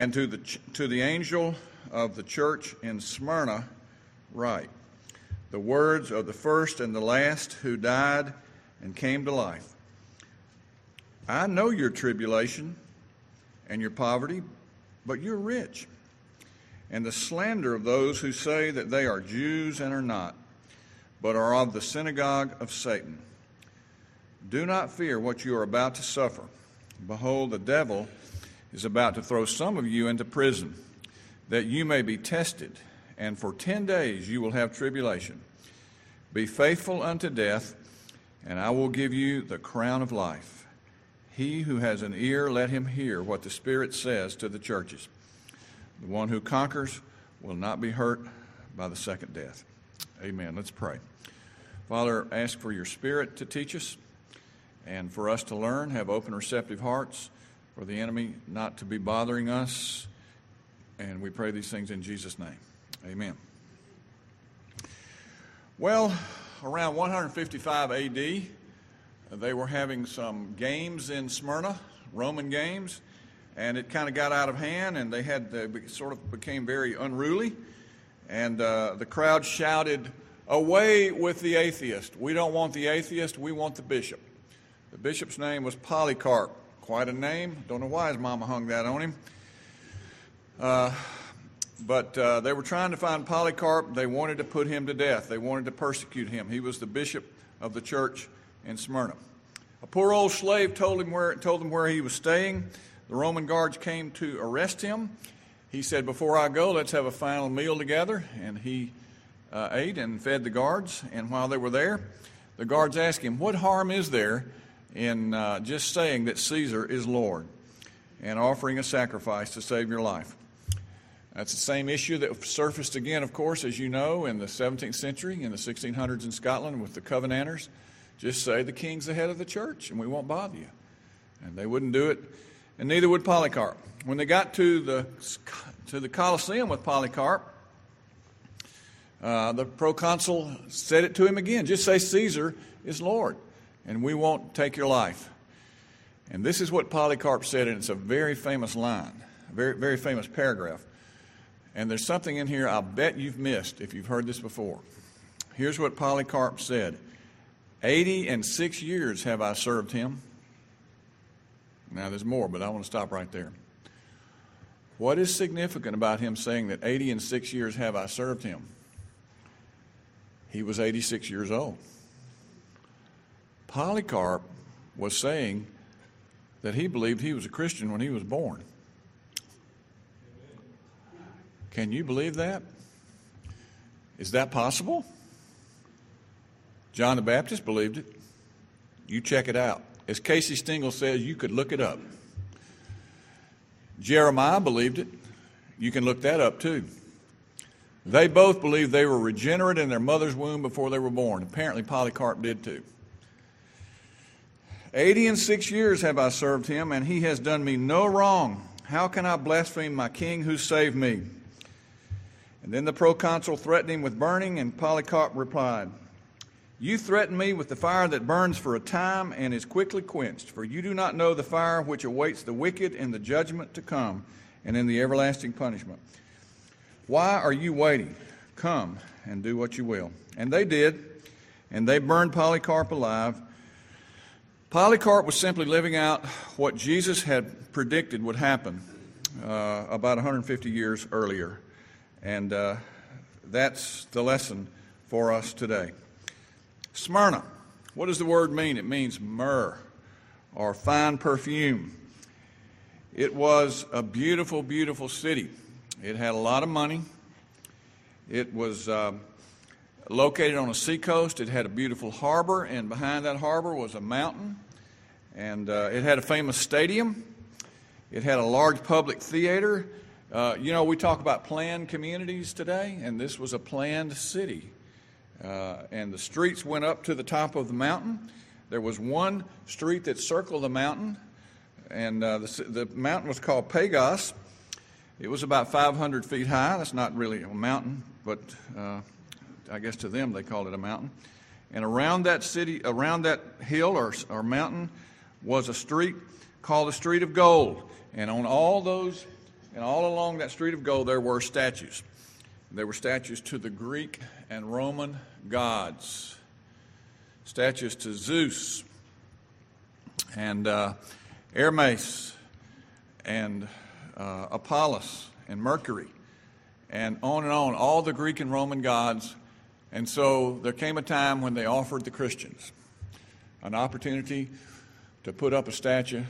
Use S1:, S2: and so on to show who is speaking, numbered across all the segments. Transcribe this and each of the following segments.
S1: And to the, to the angel of the church in Smyrna, write the words of the first and the last who died and came to life. I know your tribulation and your poverty, but you're rich. And the slander of those who say that they are Jews and are not, but are of the synagogue of Satan. Do not fear what you are about to suffer. Behold, the devil is about to throw some of you into prison, that you may be tested, and for ten days you will have tribulation. Be faithful unto death, and I will give you the crown of life. He who has an ear, let him hear what the Spirit says to the churches. The one who conquers will not be hurt by the second death. Amen. Let's pray. Father, ask for your Spirit to teach us and for us to learn, have open, receptive hearts, for the enemy not to be bothering us. And we pray these things in Jesus' name. Amen. Well, around 155 AD, they were having some games in Smyrna, Roman games, and it kind of got out of hand, and they had they sort of became very unruly, and uh, the crowd shouted, "Away with the atheist! We don't want the atheist. We want the bishop." The bishop's name was Polycarp. Quite a name. Don't know why his mama hung that on him. Uh, but uh, they were trying to find Polycarp. They wanted to put him to death. They wanted to persecute him. He was the bishop of the church in Smyrna. A poor old slave told him where told them where he was staying. The Roman guards came to arrest him. He said, "Before I go, let's have a final meal together." And he uh, ate and fed the guards. And while they were there, the guards asked him, "What harm is there in uh, just saying that Caesar is Lord and offering a sacrifice to save your life?" That's the same issue that surfaced again, of course, as you know, in the 17th century, in the 1600s in Scotland with the Covenanters. Just say the king's the head of the church and we won't bother you. And they wouldn't do it, and neither would Polycarp. When they got to the, to the Colosseum with Polycarp, uh, the proconsul said it to him again just say Caesar is Lord, and we won't take your life. And this is what Polycarp said, and it's a very famous line, a very, very famous paragraph. And there's something in here I'll bet you've missed if you've heard this before. Here's what Polycarp said Eighty and six years have I served him. Now, there's more, but I want to stop right there. What is significant about him saying that 80 and six years have I served him? He was 86 years old. Polycarp was saying that he believed he was a Christian when he was born. Can you believe that? Is that possible? John the Baptist believed it. You check it out. As Casey Stengel says, you could look it up. Jeremiah believed it. You can look that up too. They both believed they were regenerate in their mother's womb before they were born. Apparently, Polycarp did too. Eighty and six years have I served him, and he has done me no wrong. How can I blaspheme my king who saved me? And then the proconsul threatened him with burning, and Polycarp replied, You threaten me with the fire that burns for a time and is quickly quenched, for you do not know the fire which awaits the wicked in the judgment to come and in the everlasting punishment. Why are you waiting? Come and do what you will. And they did, and they burned Polycarp alive. Polycarp was simply living out what Jesus had predicted would happen uh, about 150 years earlier. And uh, that's the lesson for us today. Smyrna. What does the word mean? It means myrrh or fine perfume. It was a beautiful, beautiful city. It had a lot of money. It was uh, located on a seacoast. It had a beautiful harbor, and behind that harbor was a mountain. And uh, it had a famous stadium. It had a large public theater. Uh, you know, we talk about planned communities today, and this was a planned city. Uh, and the streets went up to the top of the mountain. There was one street that circled the mountain, and uh, the, the, mountain was called Pagos. It was about 500 feet high. That's not really a mountain, but uh, I guess to them they called it a mountain. And around that city, around that hill or, or mountain, was a street called the Street of Gold. And on all those And all along that street of gold, there were statues. There were statues to the Greek and Roman gods, statues to Zeus and uh, Hermes and uh, Apollos and Mercury and on and on, all the Greek and Roman gods. And so there came a time when they offered the Christians an opportunity to put up a statue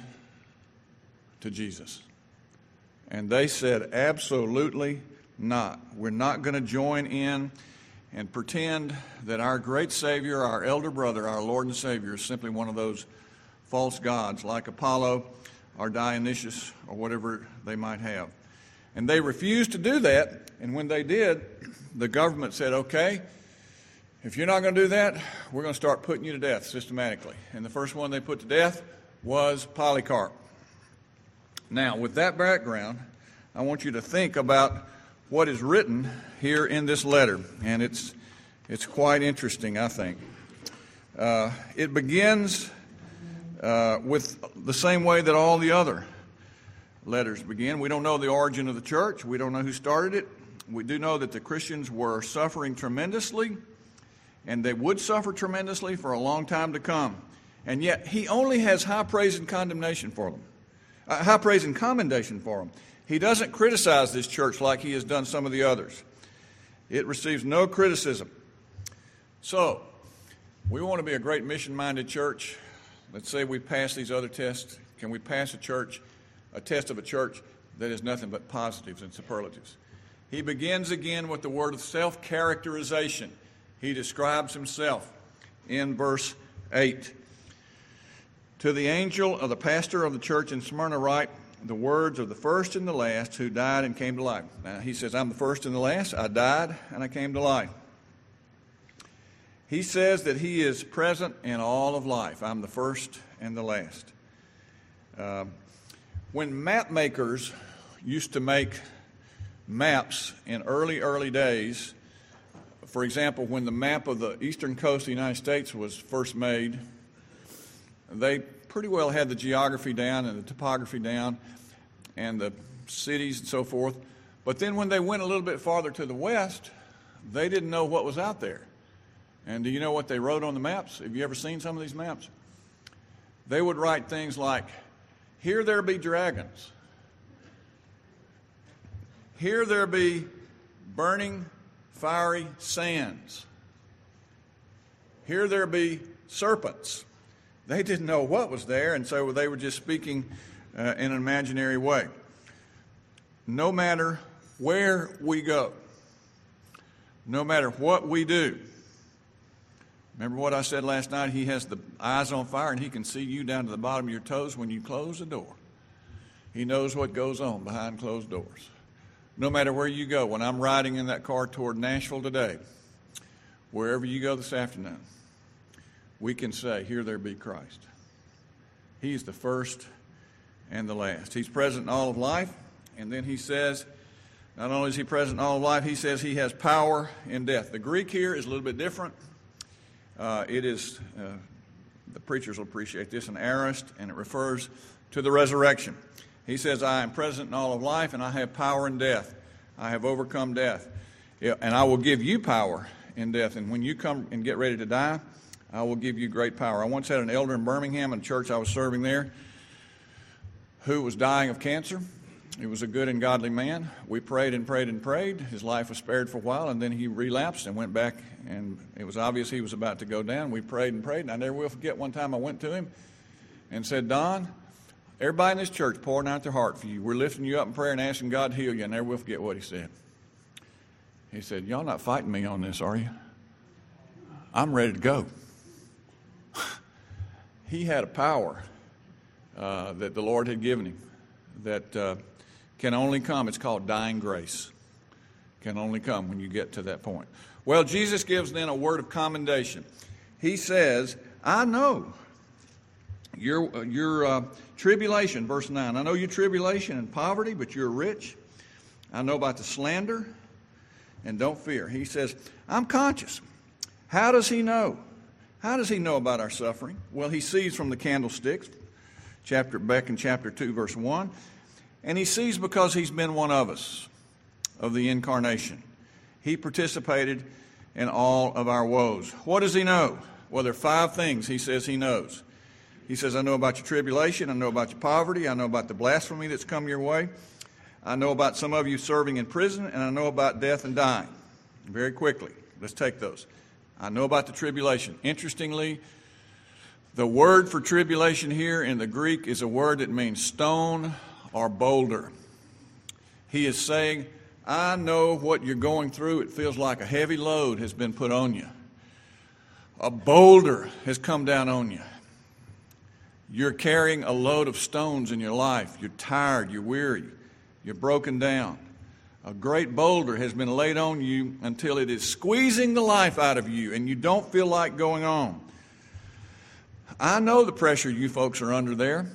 S1: to Jesus. And they said, absolutely not. We're not going to join in and pretend that our great Savior, our elder brother, our Lord and Savior, is simply one of those false gods like Apollo or Dionysius or whatever they might have. And they refused to do that. And when they did, the government said, okay, if you're not going to do that, we're going to start putting you to death systematically. And the first one they put to death was Polycarp. Now, with that background, I want you to think about what is written here in this letter. And it's, it's quite interesting, I think. Uh, it begins uh, with the same way that all the other letters begin. We don't know the origin of the church, we don't know who started it. We do know that the Christians were suffering tremendously, and they would suffer tremendously for a long time to come. And yet, he only has high praise and condemnation for them, uh, high praise and commendation for them. He doesn't criticize this church like he has done some of the others. It receives no criticism. So, we want to be a great mission minded church. Let's say we pass these other tests. Can we pass a church, a test of a church that is nothing but positives and superlatives? He begins again with the word of self characterization. He describes himself in verse 8. To the angel of the pastor of the church in Smyrna, write the words of the first and the last who died and came to life. Now, he says, I'm the first and the last. I died and I came to life. He says that he is present in all of life. I'm the first and the last. Uh, when map makers used to make maps in early, early days, for example, when the map of the eastern coast of the United States was first made, they pretty well had the geography down and the topography down and the cities and so forth. But then when they went a little bit farther to the west, they didn't know what was out there. And do you know what they wrote on the maps? Have you ever seen some of these maps? They would write things like, Here there be dragons. Here there be burning fiery sands. Here there be serpents. They didn't know what was there, and so they were just speaking uh, in an imaginary way. No matter where we go, no matter what we do, Remember what I said last night? He has the eyes on fire and he can see you down to the bottom of your toes when you close the door. He knows what goes on behind closed doors. No matter where you go, when I'm riding in that car toward Nashville today, wherever you go this afternoon, we can say, Here there be Christ. He's the first and the last. He's present in all of life. And then he says, not only is he present in all of life, he says he has power in death. The Greek here is a little bit different. Uh, it is, uh, the preachers will appreciate this, an aorist, and it refers to the resurrection. He says, I am present in all of life, and I have power in death. I have overcome death. And I will give you power in death. And when you come and get ready to die, I will give you great power. I once had an elder in Birmingham, in a church I was serving there, who was dying of cancer. He was a good and godly man. We prayed and prayed and prayed. His life was spared for a while, and then he relapsed and went back, and it was obvious he was about to go down. We prayed and prayed, and I never will forget one time I went to him and said, Don, everybody in this church pouring out their heart for you. We're lifting you up in prayer and asking God to heal you. I never will forget what he said. He said, Y'all not fighting me on this, are you? I'm ready to go. he had a power uh, that the Lord had given him that. Uh, can only come. It's called dying grace. Can only come when you get to that point. Well, Jesus gives then a word of commendation. He says, I know your, your uh, tribulation, verse 9. I know your tribulation and poverty, but you're rich. I know about the slander, and don't fear. He says, I'm conscious. How does he know? How does he know about our suffering? Well, he sees from the candlesticks, chapter back in chapter 2, verse 1. And he sees because he's been one of us, of the incarnation. He participated in all of our woes. What does he know? Well, there are five things he says he knows. He says, I know about your tribulation, I know about your poverty, I know about the blasphemy that's come your way, I know about some of you serving in prison, and I know about death and dying. Very quickly, let's take those. I know about the tribulation. Interestingly, the word for tribulation here in the Greek is a word that means stone or boulder. He is saying, I know what you're going through. It feels like a heavy load has been put on you. A boulder has come down on you. You're carrying a load of stones in your life. You're tired, you're weary, you're broken down. A great boulder has been laid on you until it is squeezing the life out of you and you don't feel like going on. I know the pressure you folks are under there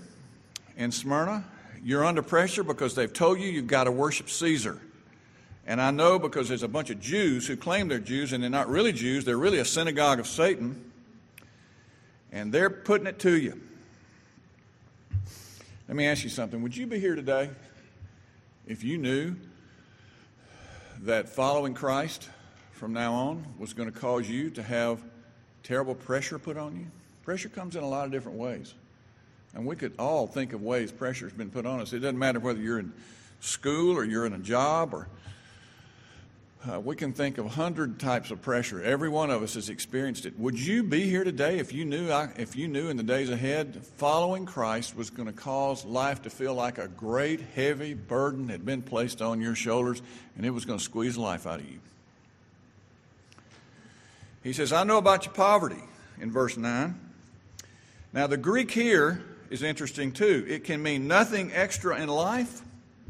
S1: in Smyrna. You're under pressure because they've told you you've got to worship Caesar. And I know because there's a bunch of Jews who claim they're Jews and they're not really Jews, they're really a synagogue of Satan. And they're putting it to you. Let me ask you something. Would you be here today if you knew that following Christ from now on was going to cause you to have terrible pressure put on you? Pressure comes in a lot of different ways. And we could all think of ways pressure has been put on us. It doesn't matter whether you're in school or you're in a job or uh, we can think of a hundred types of pressure. Every one of us has experienced it. Would you be here today if you knew if you knew in the days ahead following Christ was going to cause life to feel like a great heavy burden had been placed on your shoulders and it was going to squeeze life out of you? He says, "I know about your poverty." In verse nine. Now the Greek here is interesting too. It can mean nothing extra in life.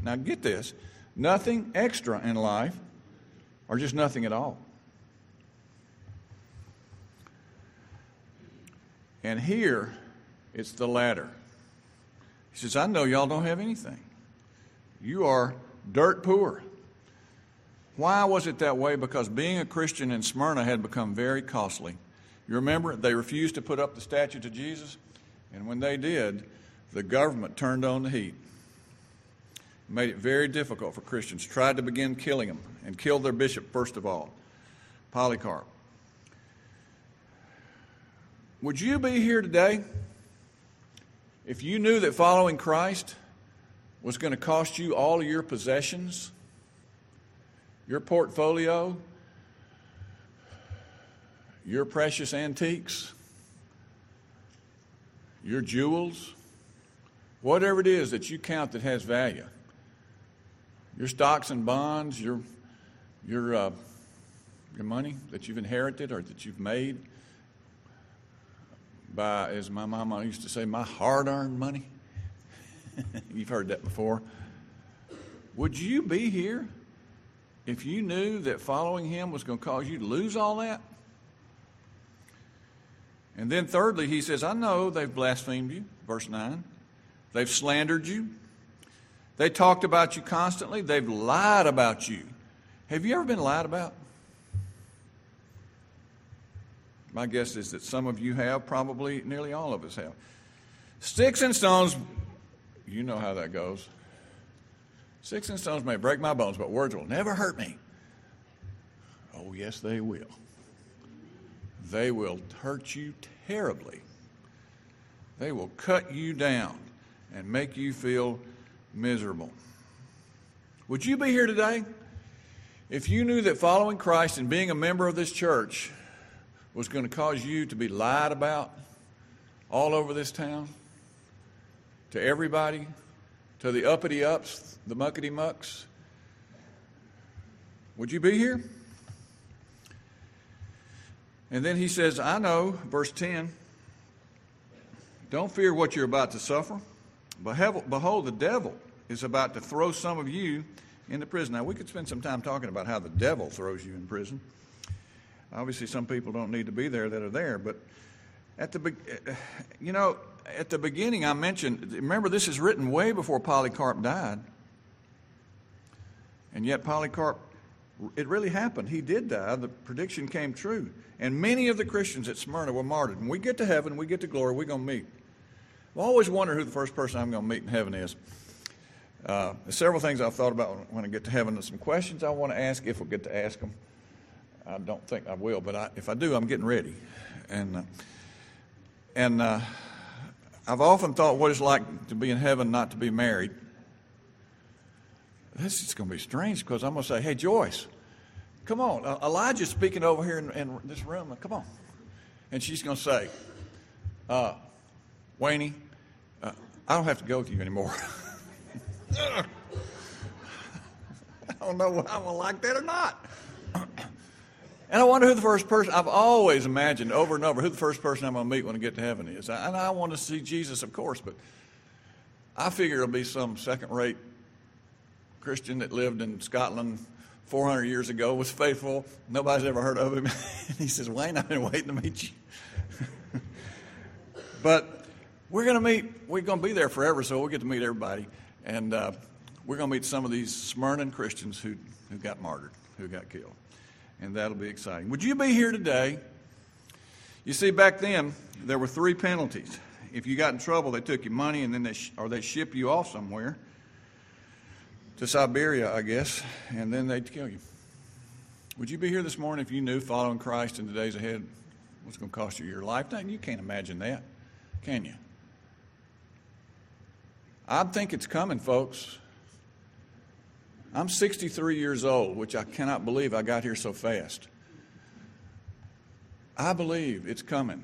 S1: Now get this: nothing extra in life or just nothing at all. And here, it's the latter. He says, I know y'all don't have anything. You are dirt poor. Why was it that way? Because being a Christian in Smyrna had become very costly. You remember, they refused to put up the statue to Jesus, and when they did, the government turned on the heat made it very difficult for Christians, tried to begin killing them, and killed their bishop first of all, Polycarp. Would you be here today if you knew that following Christ was going to cost you all of your possessions, your portfolio, your precious antiques, your jewels, whatever it is that you count that has value? Your stocks and bonds, your, your, uh, your money that you've inherited or that you've made by, as my mama used to say, my hard earned money. you've heard that before. Would you be here if you knew that following him was going to cause you to lose all that? And then, thirdly, he says, I know they've blasphemed you, verse 9. They've slandered you. They talked about you constantly. They've lied about you. Have you ever been lied about? My guess is that some of you have, probably nearly all of us have. Sticks and stones, you know how that goes. Sticks and stones may break my bones, but words will never hurt me. Oh, yes, they will. They will hurt you terribly. They will cut you down and make you feel miserable. Would you be here today if you knew that following Christ and being a member of this church was going to cause you to be lied about all over this town? To everybody? To the uppity ups, the muckety mucks? Would you be here? And then he says, I know, verse 10, don't fear what you're about to suffer. Behold, the devil is about to throw some of you into prison. Now, we could spend some time talking about how the devil throws you in prison. Obviously, some people don't need to be there that are there, but at the you know at the beginning I mentioned. Remember, this is written way before Polycarp died, and yet Polycarp, it really happened. He did die. The prediction came true, and many of the Christians at Smyrna were martyred. When we get to heaven, we get to glory. We're going to meet. I've always wonder who the first person I'm going to meet in heaven is. Uh, several things I've thought about when I get to heaven. There's some questions I want to ask if we get to ask them. I don't think I will, but I, if I do, I'm getting ready. And uh, and uh, I've often thought what it's like to be in heaven, not to be married. This is going to be strange because I'm going to say, "Hey, Joyce, come on." Elijah's speaking over here in, in this room. Come on, and she's going to say, uh, "Wayne, uh, I don't have to go with you anymore." I don't know if I'm going to like that or not. And I wonder who the first person, I've always imagined over and over who the first person I'm going to meet when I get to heaven is. And I want to see Jesus, of course, but I figure it'll be some second rate Christian that lived in Scotland 400 years ago, was faithful. Nobody's ever heard of him. and he says, Wayne, I've been waiting to meet you. but we're going to meet, we're going to be there forever, so we'll get to meet everybody. And uh, we're going to meet some of these Smyrna Christians who, who got martyred, who got killed and that'll be exciting. Would you be here today? You see, back then there were three penalties. If you got in trouble, they took your money and then they sh- or they ship you off somewhere to Siberia, I guess, and then they'd kill you. Would you be here this morning if you knew following Christ in the days ahead was going to cost you your life? You can't imagine that, can you? I think it's coming, folks. I'm 63 years old, which I cannot believe I got here so fast. I believe it's coming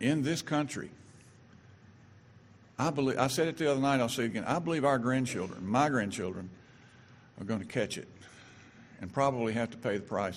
S1: in this country. I believe I said it the other night, I'll say it again. I believe our grandchildren, my grandchildren, are going to catch it and probably have to pay the price.